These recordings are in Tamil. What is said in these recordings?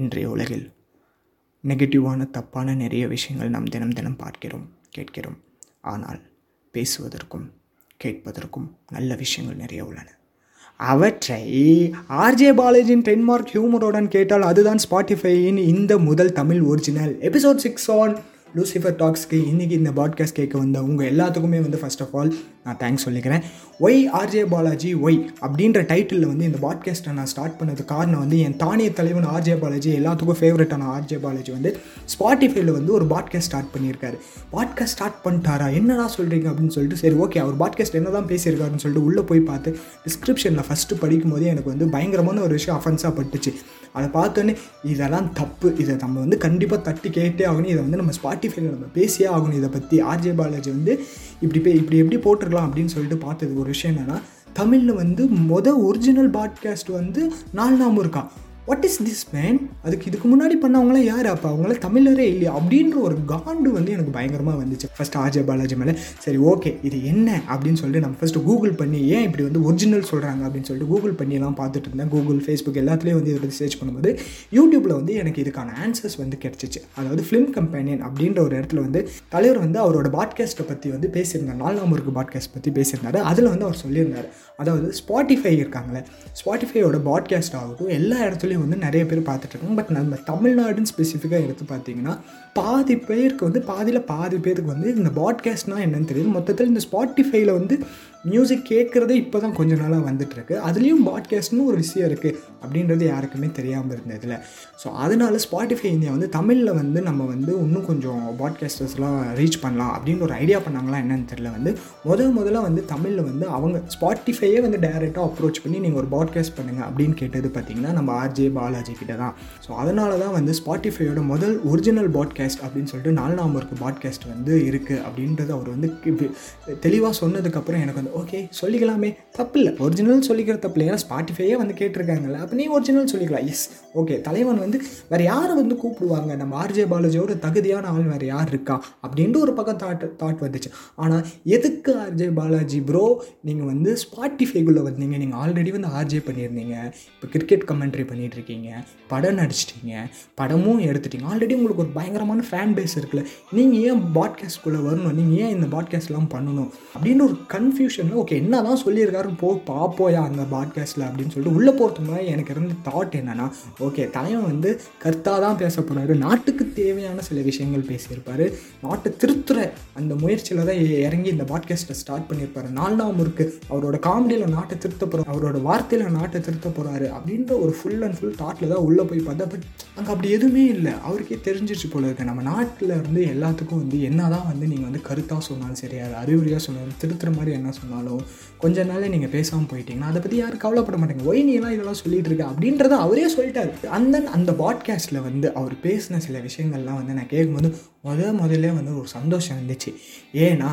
இன்றைய உலகில் நெகட்டிவான தப்பான நிறைய விஷயங்கள் நாம் தினம் தினம் பார்க்கிறோம் கேட்கிறோம். ஆனால் பேசுவதற்கும் கேட்பதற்கும் நல்ல விஷயங்கள் நிறைய உள்ளன. அவற்றை ஆர்ஜே பாலாஜியின் டென்மார்க் ஹியூமருடன் கேட்டால் அதுதான் ஸ்பாட்டிஃபையின் இந்த முதல் Tamil original. Episode six on Lucifer டாக்ஸ்க்கு இன்றைக்கி இந்த பாட்காஸ்ட் கேட்க வந்த உங்கள் எல்லாத்துக்குமே வந்து ஃபஸ்ட் ஆஃப் ஆல் நான் தேங்க்ஸ் சொல்லிக்கிறேன். ஒய் ஆர்ஜே பாலாஜி ஒய் அப்படின்ற டைட்டிலில் வந்து இந்த பாட்காஸ்ட்டை நான் ஸ்டார்ட் பண்ணது காரணம் வந்து என் தானிய தலைவன் ஆர்ஜே பாலாஜி எல்லாத்துக்கும் ஃபேவரட்டான ஆர்ஜே பாலாஜி வந்து ஸ்பாட்டிஃபைல வந்து ஒரு பாட்காஸ்ட் ஸ்டார்ட் பண்ணியிருக்காரு. பாட்காஸ்ட் ஸ்டார்ட் பண்ணிட்டாரா? என்னடா சொல்கிறீங்க அப்படின்னு சொல்லிட்டு சரி ஓகே அவர் பாட்காஸ்ட் என்ன தான் பேசியிருக்காருன்னு சொல்லிட்டு உள்ளே போய் பார்த்து டிஸ்கிரிப்ஷனில் ஃபஸ்ட்டு படிக்கும்போதே எனக்கு வந்து பயங்கரமான ஒரு விஷயம் அஃபென்ஸாக பட்டுச்சு. அதை பார்த்தோன்னே இதெல்லாம் தப்பு. இதை நம்ம வந்து கண்டிப்பாக தட்டி கேட்டே ஆகணும். இதை வந்து நம்ம ஸ்பாட்டிஃபைல நம்ம பேசியே ஆகணும். இதை பற்றி ஆர்ஜே பாலாஜி வந்து இப்படி பே இப்படி எப்படி போட்டிருக்கலாம் அப்படின்னு சொல்லிட்டு பார்த்தது ஒரு விஷயம் என்னென்னா தமிழில் வந்து மொதல் ஒரிஜினல் பாட்காஸ்ட் வந்து நாலு நாமும் இருக்கான் வாட் இஸ் திஸ் மேன் அதுக்கு இதுக்கு முன்னாடி பண்ணவங்களாம் யார் அப்போ அவங்களாம் தமிழரே இல்லையா? அப்படின்ற ஒரு காண்டு வந்து எனக்கு பயங்கரமாக வந்துச்சு. ஃபஸ்ட் ஆர்ஜே பாலாஜி மேலே. சரி ஓகே இது என்ன அப்படின்னு சொல்லிட்டு நம்ம ஃபஸ்ட்டு கூகுள் பண்ணி ஏன் இப்படி வந்து ஒரிஜினல் சொல்கிறாங்க அப்படின்னு சொல்லிட்டு கூகுள் பண்ணியெல்லாம் பார்த்துட்டு இருந்தேன். கூகுள் ஃபேஸ்புக் எல்லாத்துலேயும் வந்து இதை பற்றி சர்ச் பண்ணும்போது யூடியூப்பில் வந்து எனக்கு இதுக்கான ஆன்சர்ஸ் வந்து கிடச்சிச்சு. அதாவது ஃபிலிம் கம்பெனியன் அப்படின்ற ஒரு இடத்துல வந்து தலைவர் வந்து அவரோட பாட்காஸ்ட்டை பற்றி வந்து பேசியிருந்தார். நாலு நம்பருக்கு பாட்காஸ்ட் பற்றி பேசியிருந்தார். அதில் வந்து அவர் சொல்லியிருந்தார். அதாவது ஸ்பாட்டிஃபை இருக்காங்களே ஸ்பாட்டிஃபையோட பாட்காஸ்ட் ஆகட்டும் எல்லா இடத்துலையும் வந்து நிறைய பேர் பார்த்துட்ருக்காங்க பட் நம்ம தமிழ்நாடுன்னு ஸ்பெசிஃபிக்காக எடுத்து பார்த்தீங்கன்னா பாதி பேருக்கு வந்து பாதியில் பாதி பேருக்கு வந்து இந்த பாட்காஸ்ட்னால் என்னென்னு தெரியுது. மொத்தத்தில் இந்த ஸ்பாட்டிஃபைல வந்து மியூசிக் கேட்குறதே இப்போ தான் கொஞ்ச நாளாக வந்துட்டுருக்கு. அதுலேயும் பாட்காஸ்ட்னு ஒரு விஷயம் இருக்குது அப்படின்றது யாருக்குமே தெரியாமல் இருந்ததில்ல ஸோ அதனால் ஸ்பாட்டிஃபை இந்தியா வந்து தமிழில் வந்து நம்ம வந்து இன்னும் கொஞ்சம் பாட்காஸ்டர்ஸ்லாம் ரீச் பண்ணலாம் அப்படின்னு ஒரு ஐடியா பண்ணாங்களா என்னன்னு தெரியல வந்து. முதல் முதல்ல வந்து தமிழில் வந்து அவங்க ஸ்பாட்டிஃபையே வந்து டைரெக்டாக அப்ரோச் பண்ணி நீங்கள் ஒரு பாட்காஸ்ட் பண்ணுங்கள் அப்படின்னு கேட்டது பார்த்தீங்கன்னா நம்ம ஆர்ஜே பாலாஜி கிட்ட தான். ஸோ அதனால தான் வந்து ஸ்பாட்டிஃபையோட முதல் ஒரிஜினல் பாட்காஸ்ட் அப்படின்னு சொல்லிட்டு நாலு நாமருக்கு பாட்காஸ்ட் வந்து இருக்குது அப்படின்றது அவர் வந்து தெளிவாக சொன்னதுக்கப்புறம் எனக்கு வந்து ஓகே சொல்லிக்கலாமே. தப்பு இல்லை ஒரிஜினல் சொல்லிக்கிற தப்பு ஏன்னா ஸ்பாட்டிஃபையே வந்து கேட்டிருக்காங்கல்ல. அப்போ நீ ஒரிஜினல் சொல்லிக்கலாம். எஸ் ஓகே தலைவன் வந்து வேறு யாரை வந்து கூப்பிடுவாங்க? நம்ம ஆர்ஜே பாலாஜியோட தகுதியான ஆள் வேறு யார் இருக்கா? அப்படின்ட்டு ஒரு பக்கம் தாட் தாட் வந்துச்சு. ஆனால் எதுக்கு ஆர்ஜே பாலாஜி ப்ரோ நீங்கள் வந்து ஸ்பாட்டிஃபைக்குள்ளே வந்தீங்க. நீங்கள் ஆல்ரெடி வந்து ஆர்ஜே பண்ணியிருந்தீங்க. இப்போ கிரிக்கெட் கமெண்ட்ரி பண்ணிகிட்ருக்கீங்க படம் நடிச்சிட்டிங்க. படமும் எடுத்துட்டீங்க. ஆல்ரெடி உங்களுக்கு ஒரு பயங்கரமான ஃபேன் பேஸ் இருக்குல்ல. நீங்கள் ஏன் பாட்காஸ்ட்குள்ளே வரணும்? நீங்கள் ஏன் இந்த பாட்காஸ்ட்லாம் பண்ணணும்? அப்படின்னு ஒரு கன்ஃபியூஷனில் ஓகே என்ன தான் சொல்லியிருக்காரு போ பார்ப்போயா அந்த பாட்காஸ்ட்டில் அப்படின்னு சொல்லிட்டு உள்ளே போகிறதுக்கு முன்னாடி எனக்கு இருந்த தாட் என்னென்னா ஓகே தலைவன் வந்து கருத்தாக தான் பேச போகிறாரு நாட்டுக்கு தேவையான சில விஷயங்கள் பேசியிருப்பார். நாட்டை திருத்துற அந்த முயற்சியில் தான் இறங்கி இந்த பாட்காஸ்ட்டை ஸ்டார்ட் பண்ணியிருப்பாரு. நாலாம் முறுக்கு. அவரோட காமெடியில் நாட்டை திருத்த போகிறார் அவரோட வார்த்தையில் நாட்டை திருத்த போகிறாரு அப்படின்ற ஒரு ஃபுல் அண்ட் ஃபுல் தாட்டில் தான் உள்ளே போய் பார்த்தா பட் அங்கே அப்படி எதுவுமே இல்லை. அவருக்கே தெரிஞ்சிச்சு போல இருக்கு. நம்ம நாட்டில் இருந்து எல்லாத்துக்கும் வந்து என்ன தான் வந்து நீங்கள் வந்து கருத்தாக சொன்னாலும் சரி அது அறிவுரையாக சொன்னாலும் திருத்துற மாதிரி என்ன சொன்னாலும் கொஞ்ச நாளே நீங்கள் பேசாமல் போயிட்டீங்கன்னா அதை பற்றி யாரும் கவலைப்பட மாட்டாங்க. ஒய் நீ எல்லாம் இதெல்லாம் சொல்லிட்டு இருக்க? அப்படின்றத அவரே சொல்லிட்டார். அந்த அந்த பாட்காஸ்ட்டில் வந்து அவர் பேசின சில விஷயங்கள்லாம் வந்து நான் கேட்கும்போது முத முதல்ல வந்து ஒரு சந்தோஷம் இருந்துச்சு. ஏன்னா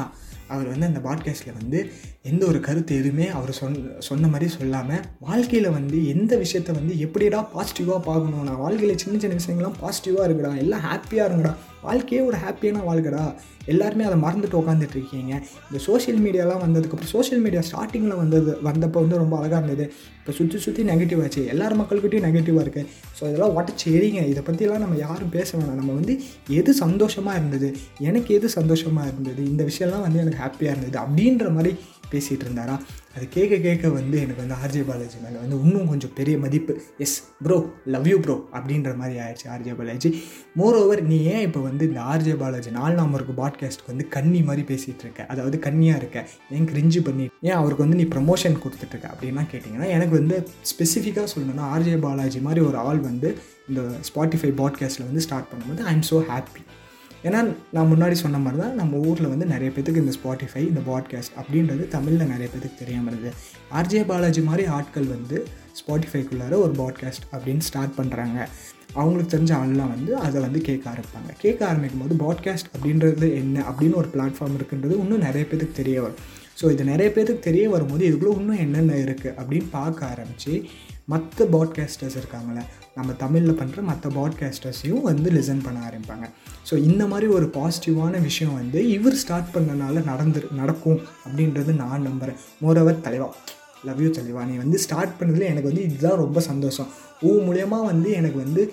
அவர் வந்து அந்த பாட்காஸ்ட்டில் வந்து எந்த ஒரு கருத்து எதுவுமே அவர் சொன் சொன்ன மாதிரி சொல்லாமல் வாழ்க்கையில் வந்து எந்த விஷயத்த வந்து எப்படிடா பாசிட்டிவாக பார்க்கணும்? நான் வாழ்க்கையில் சின்ன சின்ன விஷயங்கள்லாம் பாசிட்டிவாக இருக்குடா எல்லாம் ஹாப்பியாக இருங்கடா வாழ்க்கையே ஒரு ஹாப்பியான வாழ்க்கடா. எல்லாருமே அதை மறந்துட்டு உட்காந்துட்டு இருக்கீங்க. இந்த சோஷியல் மீடியாலாம் வந்ததுக்கப்புறம் சோஷியல் மீடியா ஸ்டார்டிங்கில் வந்தது வந்தப்போ வந்து ரொம்ப அழகாக இருந்தது. இப்போ சுற்றி சுற்றி நெகட்டிவ் ஆச்சு. எல்லார் மக்கள்கிட்டையும் நெகட்டிவாக இருக்குது ஸோ இதெல்லாம் உடச்சி எரிங்க இதை பற்றிலாம் நம்ம யாரும் பேச வேணாம். நம்ம வந்து எது சந்தோஷமாக இருந்தது? எனக்கு எது சந்தோஷமாக இருந்தது? இந்த விஷயம்லாம் வந்து எனக்கு ஹாப்பியாக இருந்தது. அப்படின்ற மாதிரி பேசிகிட்டு இருந்தாரா அது கேட்க கேட்க வந்து எனக்கு வந்து ஆர்ஜே பாலாஜி மேலே வந்து இன்னும் கொஞ்சம் பெரிய மதிப்பு. Yes bro love you bro அப்படின்ற மாதிரி ஆயிடுச்சு ஆர்ஜே பாலாஜி. மோர் ஓவர் நீ ஏன் இப்போ வந்து இந்த ஆர்ஜே பாலாஜி நாலு நம்பருக்கு பாட்காஸ்ட்டுக்கு வந்து கன்னி மாதிரி பேசிகிட்டு இருக்க அதாவது கன்னியாக இருக்க. ஏன் கிரிஞ்சு பண்ணி ஏன் அவருக்கு வந்து நீ ப்ரமோஷன் கொடுத்துட்ருக்க அப்படின்னா கேட்டிங்கன்னா எனக்கு வந்து ஸ்பெசிஃபிக்காக சொல்லணும்னா ஆர்ஜே பாலாஜி மாதிரி ஒரு ஆள் வந்து இந்த ஸ்பாட்டிஃபை பாட்காஸ்ட்டில் வந்து ஸ்டார்ட் பண்ணும்போது ஐ எம் ஸோ ஹாப்பி ஏன்னா நான் முன்னாடி சொன்ன மாதிரி தான் நம்ம ஊரில் வந்து நிறைய பேத்துக்கு இந்த ஸ்பாட்டிஃபை இந்த பாட்காஸ்ட் அப்படின்றது தமிழில் நிறைய பேத்துக்கு தெரியாமல் இருந்தது. ஆர்ஜே பாலாஜி மாதிரி ஆட்கள் வந்து ஸ்பாட்டிஃபைக்குள்ளார ஒரு பாட்காஸ்ட் அப்படின்னு ஸ்டார்ட் பண்ணுறாங்க அவங்களுக்கு தெரிஞ்ச ஆள்லாம் வந்து அதை வந்து கேட்க ஆரம்பிப்பாங்க. கேட்க ஆரம்பிக்கும் போது பாட்காஸ்ட் அப்படின்றது என்ன அப்படின்னு ஒரு பிளாட்ஃபார்ம் இருக்குன்றது இன்னும் நிறைய பேத்துக்கு தெரிய வரும். ஸோ இது நிறைய பேத்துக்கு தெரிய வரும்போது இதுக்குள்ளே இன்னும் என்னென்ன இருக்குது அப்படின்னு பார்க்க ஆரம்பித்து மற்ற பாட்காஸ்டர்ஸ் இருக்காங்களே நம்ம தமிழில் பண்ணுற மற்ற பாட்காஸ்டர்ஸையும் வந்து லிசன் பண்ண ஆரம்பிப்பாங்க. ஸோ இந்த மாதிரி ஒரு பாசிட்டிவான விஷயம் வந்து இவர் ஸ்டார்ட் பண்ணனால நடந்து நடக்கும் அப்படின்றது நான் நம்புகிறேன் மோரோவர் தலைவா. லவ் யூ தலைவா நீ வந்து ஸ்டார்ட் பண்ணதில் எனக்கு வந்து இதுதான் ரொம்ப சந்தோஷம். ஊ மூலயமா வந்து எனக்கு வந்து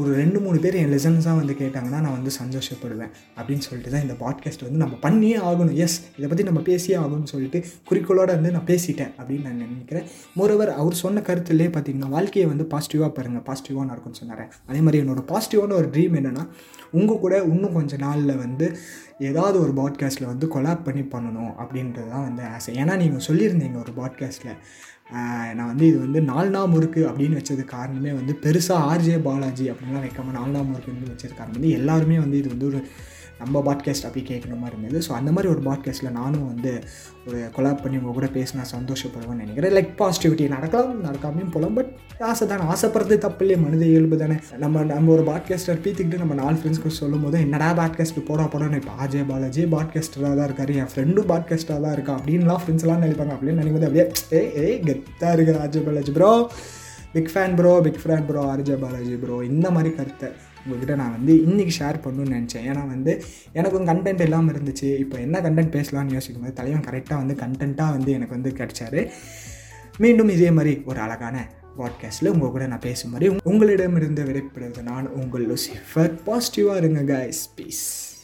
ஒரு ரெண்டு மூணு பேர் என் லெசன்ஸாக வந்து கேட்டாங்கன்னா நான் வந்து சந்தோஷப்படுவேன். அப்படின்னு சொல்லிட்டு தான் இந்த பாட்காஸ்ட் வந்து நம்ம பண்ணியே ஆகணும். எஸ் இதை பற்றி நம்ம பேசியே ஆகணும்னு சொல்லிட்டு குறிக்கோளோட வந்து நான் பேசிட்டேன் அப்படின்னு நான் நினைக்கிறேன். மோரோவர் அவர் சொன்ன கருத்துலேயே பார்த்தீங்கன்னா வாழ்க்கையை வந்து பாசிட்டிவாக பாருங்கள் பாசிட்டிவாக நடக்கும்னு சொன்னார். அதே மாதிரி என்னோட பாசிட்டிவான ஒரு ட்ரீம் என்னென்னா உங்கள் கூட இன்னும் கொஞ்சம் நாளில் வந்து ஏதாவது ஒரு பாட்காஸ்ட்டில் வந்து கொலாப் பண்ணி பண்ணணும் அப்படின்றது தான் வந்து ஆசை. ஏன்னா நீங்கள் சொல்லியிருந்தீங்க ஒரு பாட்காஸ்ட்டில் நான் வந்து இது வந்து நால்னா முறுக்கு அப்படின்னு வச்சது காரணமே வந்து பெருசாக ஆர்ஜே பாலாஜி அப்படின்லாம் வைக்காமல் நால்னா முறுக்குன்னு வச்சது காரணம் வந்து எல்லாருமே வந்து இது வந்து ஒரு நம்ம பாட்காஸ்ட் அப்படி கேட்குற மாதிரி இருந்தது ஸோ அந்த மாதிரி ஒரு பாட்காஸ்ட்டில் நானும் வந்து ஒரு கொலாப் பண்ணி உங்கள் கூட பேசினா சந்தோஷப்படுவேன்னு நினைக்கிறேன். லைக் பாசிட்டிவிட்டி நடக்கலாம் நடக்காமையும் போகலாம் பட் ஆசை தானே. ஆசைப்படுறது தப்பு இல்லையே மனித இயல்பு தானே. நம்ம நம்ம ஒரு பாட்காஸ்டர் பீத்திக்கிட்டு நம்ம நாலு ஃப்ரெண்ட்ஸ்க்கு சொல்லும் போது என்னடா பாட்காஸ்ட் போடா போடணும் இப்போ அஜய் பாலாஜி பாட்காஸ்டராக தான் இருக்காரு. என் ஃப்ரெண்டும் பாட்காஸ்டராக தான் இருக்கா? அப்படின்லாம் ஃப்ரெண்ட்ஸ்லாம் நினைப்பாங்க. அப்படின்னு நினைக்கும் அப்படியே ஏ ஏய் கெத்தாக இருக்கிற RJ Balaji bro big fan bro big fan bro RJ Balaji bro இந்த மாதிரி கருத்தை உங்கள்கிட்ட நான் வந்து இன்றைக்கி ஷேர் பண்ணணும்னு நினச்சேன். ஏன்னா வந்து எனக்கும் கண்டென்ட் இல்லாமல் இருந்துச்சு. இப்போ என்ன கண்டென்ட் பேசலாம்னு யோசிக்கும் போது தலைவன் கரெக்டாக வந்து கண்டென்ட்டாக வந்து எனக்கு வந்து கிடச்சாரு. மீண்டும் இதே மாதிரி ஒரு அழகான பாட்காஸ்ட்டில் உங்கள் கூட நான் பேசும் மாதிரி உங்களிடமிருந்து விடைபெறுவது நான் உங்கள் லூசிஃபர் பாசிட்டிவாக இருங்க கைஸ் பீஸ்